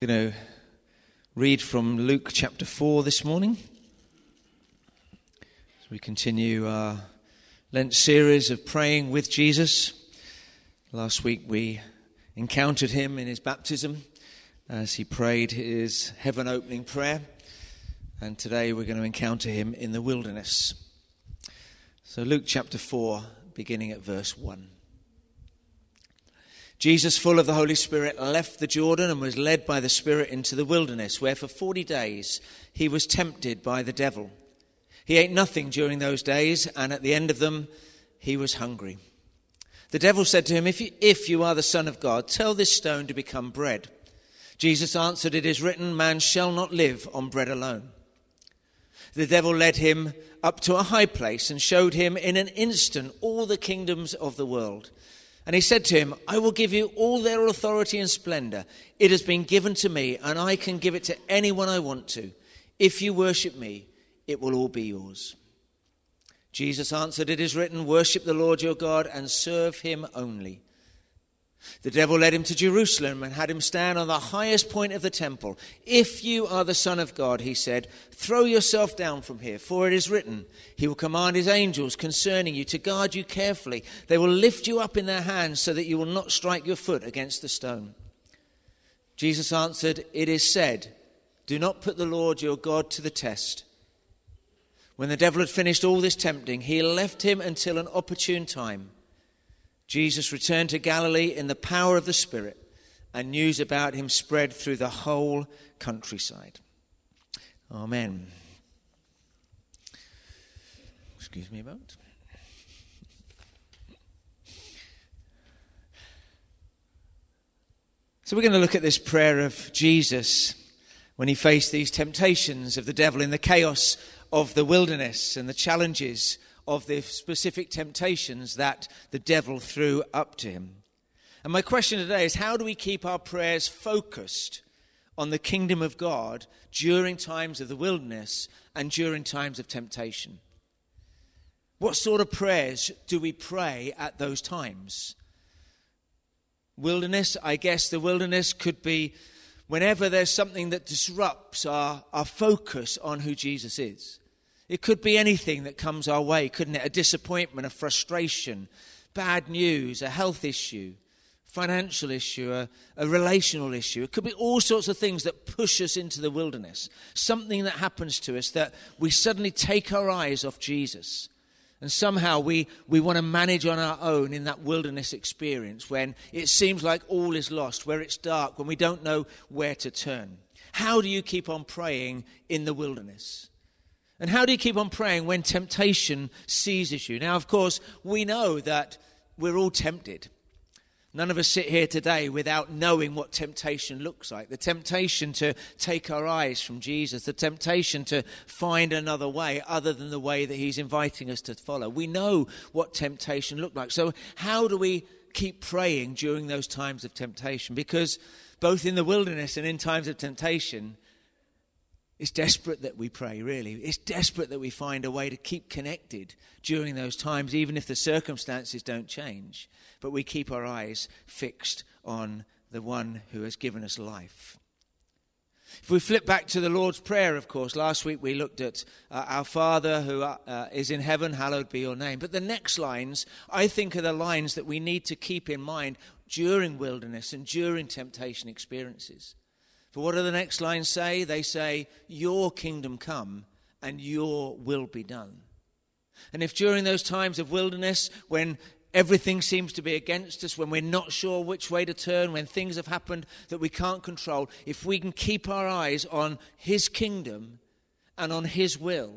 Going to read from Luke chapter 4 this morning. As we continue our Lent series of praying with Jesus. Last week we encountered him in his baptism as he prayed his heaven opening prayer. And today we're going to encounter him in the wilderness. So, Luke chapter 4, beginning at verse 1. Jesus, full of the Holy Spirit, left the Jordan and was led by the Spirit into the wilderness, where for 40 days he was tempted by the devil. He ate nothing during those days, and at the end of them, he was hungry. The devil said to him, If you, if you are the Son of God, tell this stone to become bread. Jesus answered, It is written, Man shall not live on bread alone. The devil led him up to a high place and showed him in an instant all the kingdoms of the world. And he said to him, I will give you all their authority and splendor. It has been given to me, and I can give it to anyone I want to. If you worship me, it will all be yours. Jesus answered, It is written, Worship the Lord your God and serve him only. The devil led him to Jerusalem and had him stand on the highest point of the temple. If you are the Son of God, he said, throw yourself down from here, for it is written, He will command His angels concerning you to guard you carefully. They will lift you up in their hands so that you will not strike your foot against the stone. Jesus answered, It is said, Do not put the Lord your God to the test. When the devil had finished all this tempting, he left him until an opportune time. Jesus returned to Galilee in the power of the Spirit, and news about him spread through the whole countryside. Amen. Excuse me a moment. So, we're going to look at this prayer of Jesus when he faced these temptations of the devil in the chaos of the wilderness and the challenges of the specific temptations that the devil threw up to him. And my question today is how do we keep our prayers focused on the kingdom of God during times of the wilderness and during times of temptation? What sort of prayers do we pray at those times? Wilderness, I guess the wilderness could be whenever there's something that disrupts our, our focus on who Jesus is. It could be anything that comes our way, couldn't it? A disappointment, a frustration, bad news, a health issue, financial issue, a, a, relational issue. It could be all sorts of things that push us into the wilderness. Something that happens to us that we suddenly take our eyes off Jesus. And somehow we, we want to manage on our own in that wilderness experience when it seems like all is lost, where it's dark, when we don't know where to turn. How do you keep on praying in the wilderness? And how do you keep on praying when temptation seizes you? Now, of course, we know that we're all tempted. None of us sit here today without knowing what temptation looks like. The temptation to take our eyes from Jesus, the temptation to find another way other than the way that He's inviting us to follow. We know what temptation looks like. So, how do we keep praying during those times of temptation? Because both in the wilderness and in times of temptation, it's desperate that we pray, really. It's desperate that we find a way to keep connected during those times, even if the circumstances don't change. But we keep our eyes fixed on the one who has given us life. If we flip back to the Lord's Prayer, of course, last week we looked at uh, Our Father who uh, uh is in heaven, hallowed be your name. But the next lines, I think, are the lines that we need to keep in mind during wilderness and during temptation experiences. For what do the next lines say? They say, Your kingdom come and your will be done. And if during those times of wilderness, when everything seems to be against us, when we're not sure which way to turn, when things have happened that we can't control, if we can keep our eyes on His kingdom and on His will,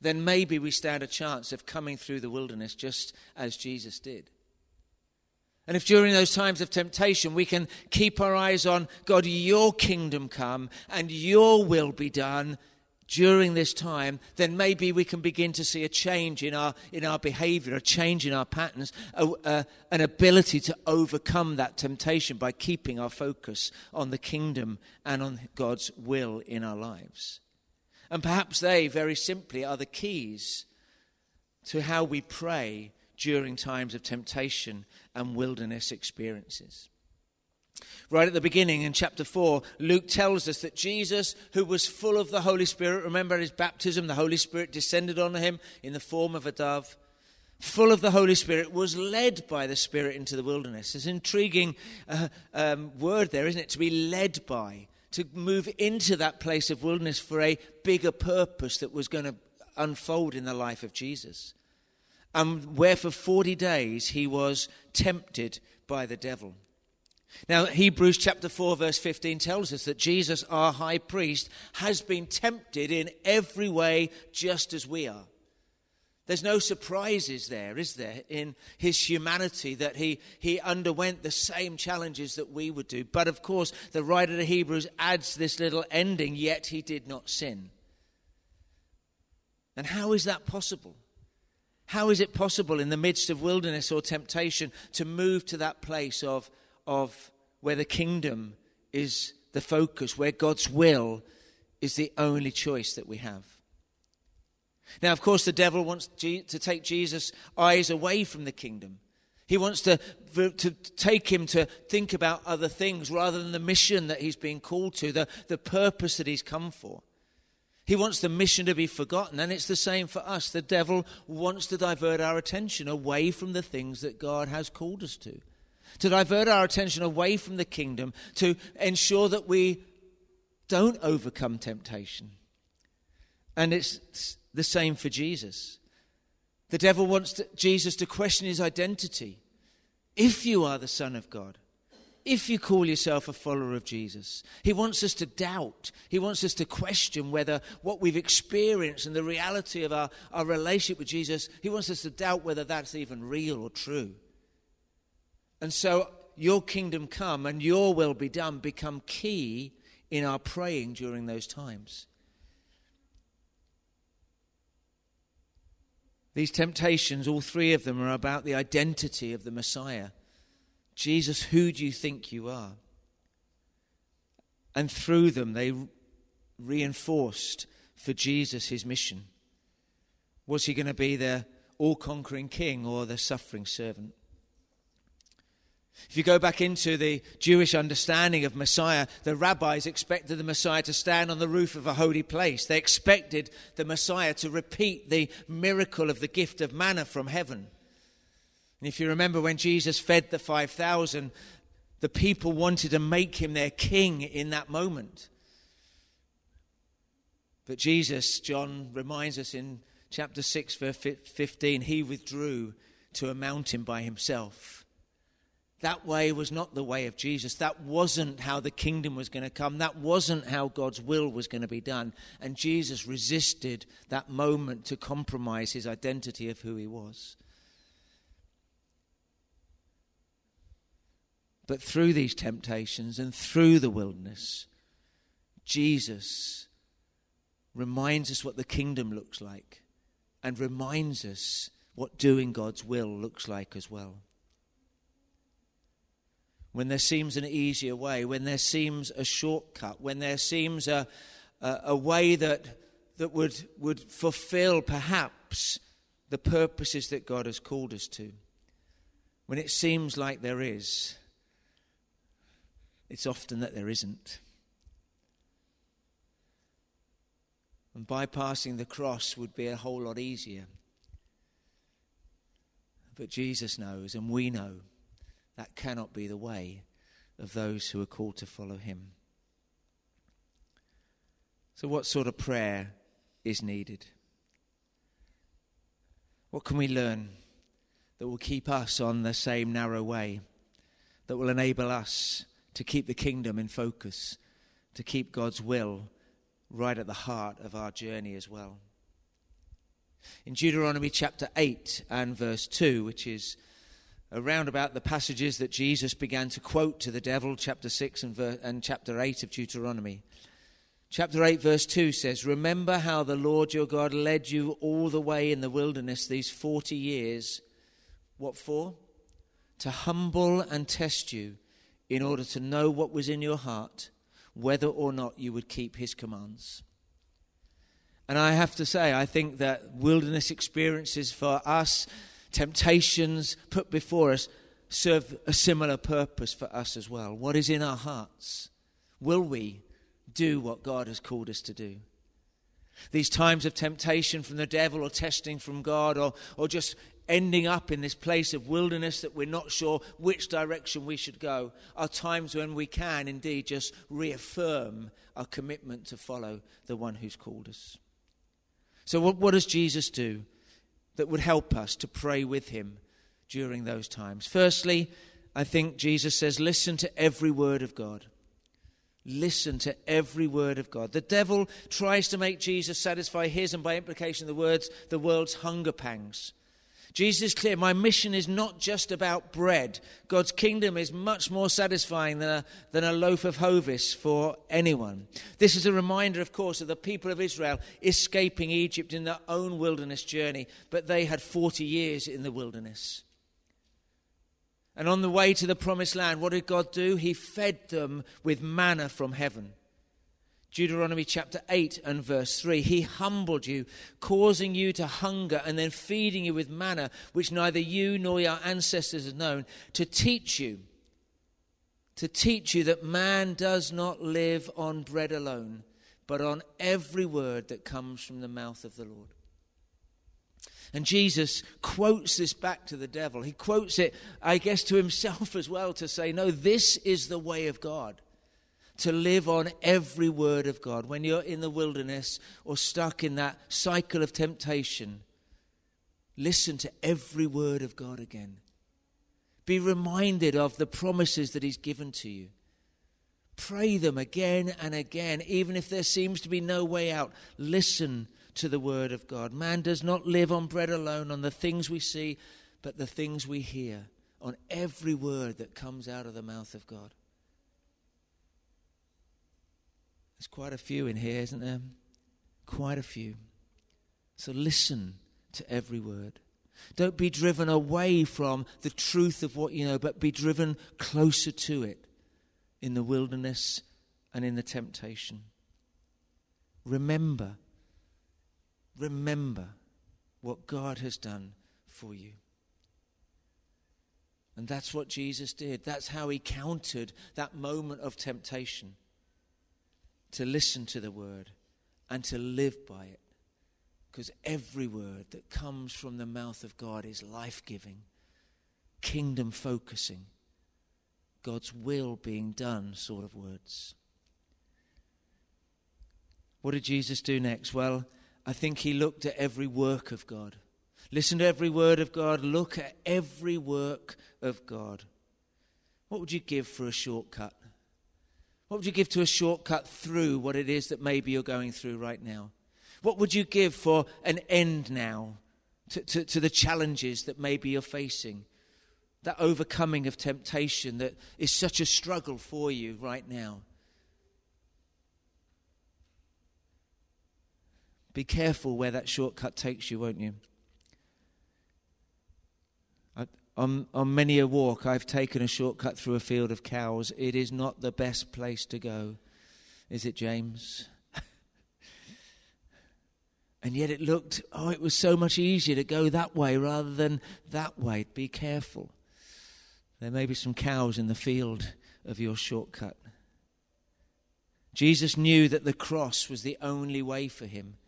then maybe we stand a chance of coming through the wilderness just as Jesus did. And if during those times of temptation we can keep our eyes on God, your kingdom come and your will be done during this time, then maybe we can begin to see a change in our, in our behavior, a change in our patterns, a, a, an ability to overcome that temptation by keeping our focus on the kingdom and on God's will in our lives. And perhaps they, very simply, are the keys to how we pray during times of temptation and wilderness experiences. Right at the beginning in chapter 4, Luke tells us that Jesus, who was full of the Holy Spirit, remember his baptism, the Holy Spirit descended on him in the form of a dove, full of the Holy Spirit, was led by the Spirit into the wilderness. It's an intriguing uh, um, word there, isn't it? To be led by, to move into that place of wilderness for a bigger purpose that was going to unfold in the life of Jesus. And where for 40 days he was tempted by the devil. Now, Hebrews chapter 4, verse 15 tells us that Jesus, our high priest, has been tempted in every way just as we are. There's no surprises there, is there, in his humanity that he, he underwent the same challenges that we would do. But of course, the writer of Hebrews adds this little ending, yet he did not sin. And how is that possible? How is it possible in the midst of wilderness or temptation to move to that place of of where the kingdom is the focus, where God's will is the only choice that we have. Now, of course, the devil wants to take Jesus' eyes away from the kingdom. He wants to, to take him to think about other things rather than the mission that he's been called to, the, the purpose that he's come for. He wants the mission to be forgotten, and it's the same for us. The devil wants to divert our attention away from the things that God has called us to to divert our attention away from the kingdom, to ensure that we don't overcome temptation. And it's the same for Jesus. The devil wants to, Jesus to question his identity. If you are the Son of God, if you call yourself a follower of Jesus, he wants us to doubt. He wants us to question whether what we've experienced and the reality of our, our relationship with Jesus, he wants us to doubt whether that's even real or true. And so, your kingdom come and your will be done become key in our praying during those times. These temptations, all three of them, are about the identity of the Messiah. Jesus, who do you think you are? And through them, they reinforced for Jesus his mission. Was he going to be the all conquering king or the suffering servant? If you go back into the Jewish understanding of Messiah, the rabbis expected the Messiah to stand on the roof of a holy place. They expected the Messiah to repeat the miracle of the gift of manna from heaven. And if you remember when Jesus fed the 5,000, the people wanted to make him their king in that moment. But Jesus, John reminds us in chapter 6, verse 15, he withdrew to a mountain by himself that way was not the way of Jesus. That wasn't how the kingdom was going to come. That wasn't how God's will was going to be done. And Jesus resisted that moment to compromise his identity of who he was. But through these temptations and through the wilderness, Jesus reminds us what the kingdom looks like and reminds us what doing God's will looks like as well when there seems an easier way, when there seems a shortcut, when there seems a, a, a way that, that would, would fulfill perhaps the purposes that God has called us to. When it seems like there is, it's often that there isn't. And bypassing the cross would be a whole lot easier. But Jesus knows, and we know that cannot be the way of those who are called to follow him. So, what sort of prayer is needed? What can we learn that will keep us on the same narrow way, that will enable us to keep the kingdom in focus, to keep God's will right at the heart of our journey as well? In Deuteronomy chapter 8 and verse 2, which is around about the passages that Jesus began to quote to the devil, chapter 6 and, ver- and chapter 8 of Deuteronomy. Chapter 8, verse 2 says, Remember how the Lord your God led you all the way in the wilderness these 40 years. What for? To humble and test you in order to know what was in your heart, whether or not you would keep his commands. And I have to say, I think that wilderness experiences for us temptations put before us serve a similar purpose for us as well. What is in our hearts? Will we do what God has called us to do? These times of temptation from the devil or testing from God or, or just ending up in this place of wilderness that we're not sure which direction we should go are times when we can indeed just reaffirm our commitment to follow the one who's called us. So, what, what does Jesus do that would help us to pray with him during those times? Firstly, I think Jesus says, listen to every word of God. Listen to every word of God. The devil tries to make Jesus satisfy his and by implication the words the world's hunger pangs. Jesus is clear my mission is not just about bread. God's kingdom is much more satisfying than a, than a loaf of Hovis for anyone. This is a reminder, of course, of the people of Israel escaping Egypt in their own wilderness journey, but they had 40 years in the wilderness. And on the way to the promised land, what did God do? He fed them with manna from heaven. Deuteronomy chapter 8 and verse 3. He humbled you, causing you to hunger, and then feeding you with manna, which neither you nor your ancestors had known, to teach you, to teach you that man does not live on bread alone, but on every word that comes from the mouth of the Lord. And Jesus quotes this back to the devil. He quotes it, I guess, to himself as well to say, No, this is the way of God to live on every word of God. When you're in the wilderness or stuck in that cycle of temptation, listen to every word of God again. Be reminded of the promises that He's given to you. Pray them again and again, even if there seems to be no way out. Listen to the word of God. Man does not live on bread alone, on the things we see, but the things we hear, on every word that comes out of the mouth of God. There's quite a few in here, isn't there? Quite a few. So listen to every word. Don't be driven away from the truth of what you know, but be driven closer to it in the wilderness and in the temptation. Remember, remember what God has done for you. And that's what Jesus did. That's how he countered that moment of temptation to listen to the word and to live by it. Because every word that comes from the mouth of God is life giving, kingdom focusing, God's will being done sort of words. What did Jesus do next? Well, I think he looked at every work of God. Listen to every word of God. Look at every work of God. What would you give for a shortcut? What would you give to a shortcut through what it is that maybe you're going through right now? What would you give for an end now to, to, to the challenges that maybe you're facing? That overcoming of temptation that is such a struggle for you right now. Be careful where that shortcut takes you, won't you? On, on many a walk, I've taken a shortcut through a field of cows. It is not the best place to go, is it, James? and yet it looked, oh, it was so much easier to go that way rather than that way. Be careful. There may be some cows in the field of your shortcut. Jesus knew that the cross was the only way for him.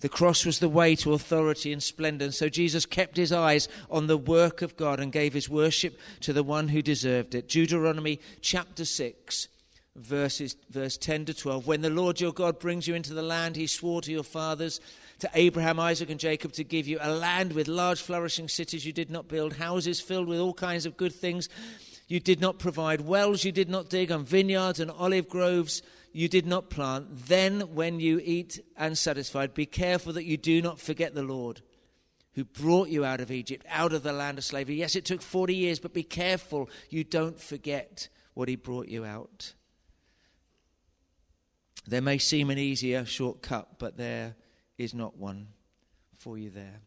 The cross was the way to authority and splendor. And so Jesus kept his eyes on the work of God and gave his worship to the one who deserved it. Deuteronomy chapter 6, verses, verse 10 to 12. When the Lord your God brings you into the land he swore to your fathers, to Abraham, Isaac, and Jacob to give you, a land with large flourishing cities you did not build, houses filled with all kinds of good things you did not provide, wells you did not dig, and vineyards and olive groves you did not plant, then when you eat and satisfied, be careful that you do not forget the Lord who brought you out of Egypt, out of the land of slavery. Yes, it took 40 years, but be careful you don't forget what he brought you out. There may seem an easier shortcut, but there is not one for you there.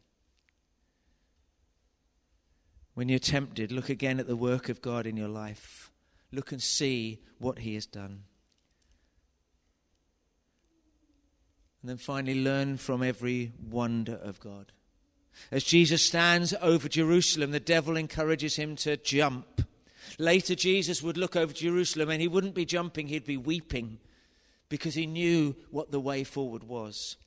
When you're tempted, look again at the work of God in your life. Look and see what he has done. And then finally, learn from every wonder of God. As Jesus stands over Jerusalem, the devil encourages him to jump. Later, Jesus would look over Jerusalem and he wouldn't be jumping, he'd be weeping because he knew what the way forward was.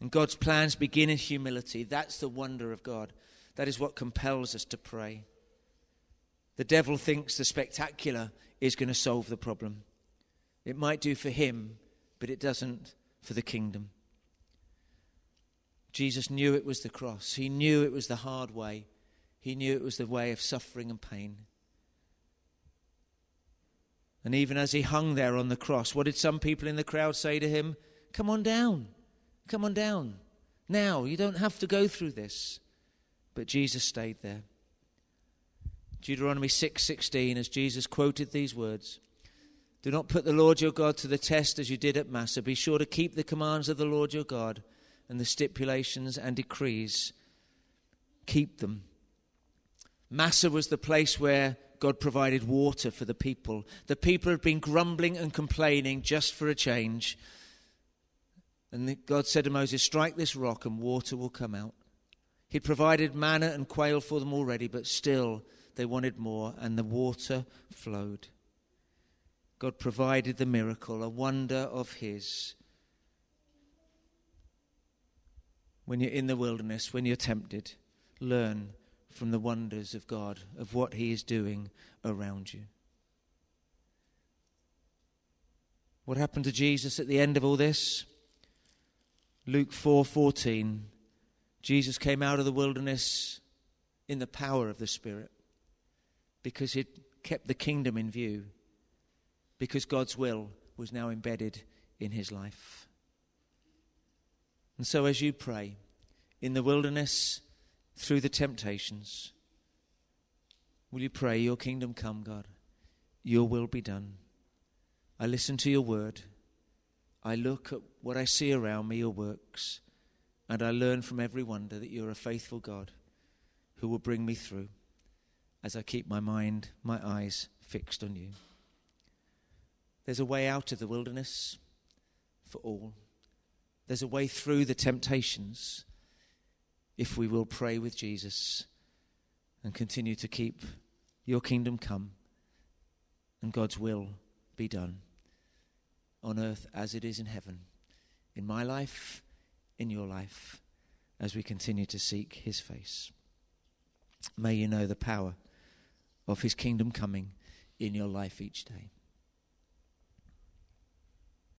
And God's plans begin in humility. That's the wonder of God. That is what compels us to pray. The devil thinks the spectacular is going to solve the problem. It might do for him, but it doesn't for the kingdom. Jesus knew it was the cross. He knew it was the hard way. He knew it was the way of suffering and pain. And even as he hung there on the cross, what did some people in the crowd say to him? Come on down. Come on down. Now, you don't have to go through this. But Jesus stayed there. Deuteronomy 6:16 as Jesus quoted these words, Do not put the Lord your God to the test as you did at Massah. Be sure to keep the commands of the Lord your God and the stipulations and decrees. Keep them. Massah was the place where God provided water for the people. The people had been grumbling and complaining just for a change. And God said to Moses, Strike this rock and water will come out. He'd provided manna and quail for them already, but still they wanted more, and the water flowed. God provided the miracle, a wonder of His. When you're in the wilderness, when you're tempted, learn from the wonders of God, of what He is doing around you. What happened to Jesus at the end of all this? Luke 4:14 Jesus came out of the wilderness in the power of the Spirit because he'd kept the kingdom in view, because God's will was now embedded in his life. And so, as you pray in the wilderness through the temptations, will you pray, Your kingdom come, God? Your will be done. I listen to your word. I look at what I see around me, your works, and I learn from every wonder that you're a faithful God who will bring me through as I keep my mind, my eyes fixed on you. There's a way out of the wilderness for all. There's a way through the temptations if we will pray with Jesus and continue to keep your kingdom come and God's will be done on earth as it is in heaven, in my life, in your life, as we continue to seek his face. May you know the power of his kingdom coming in your life each day.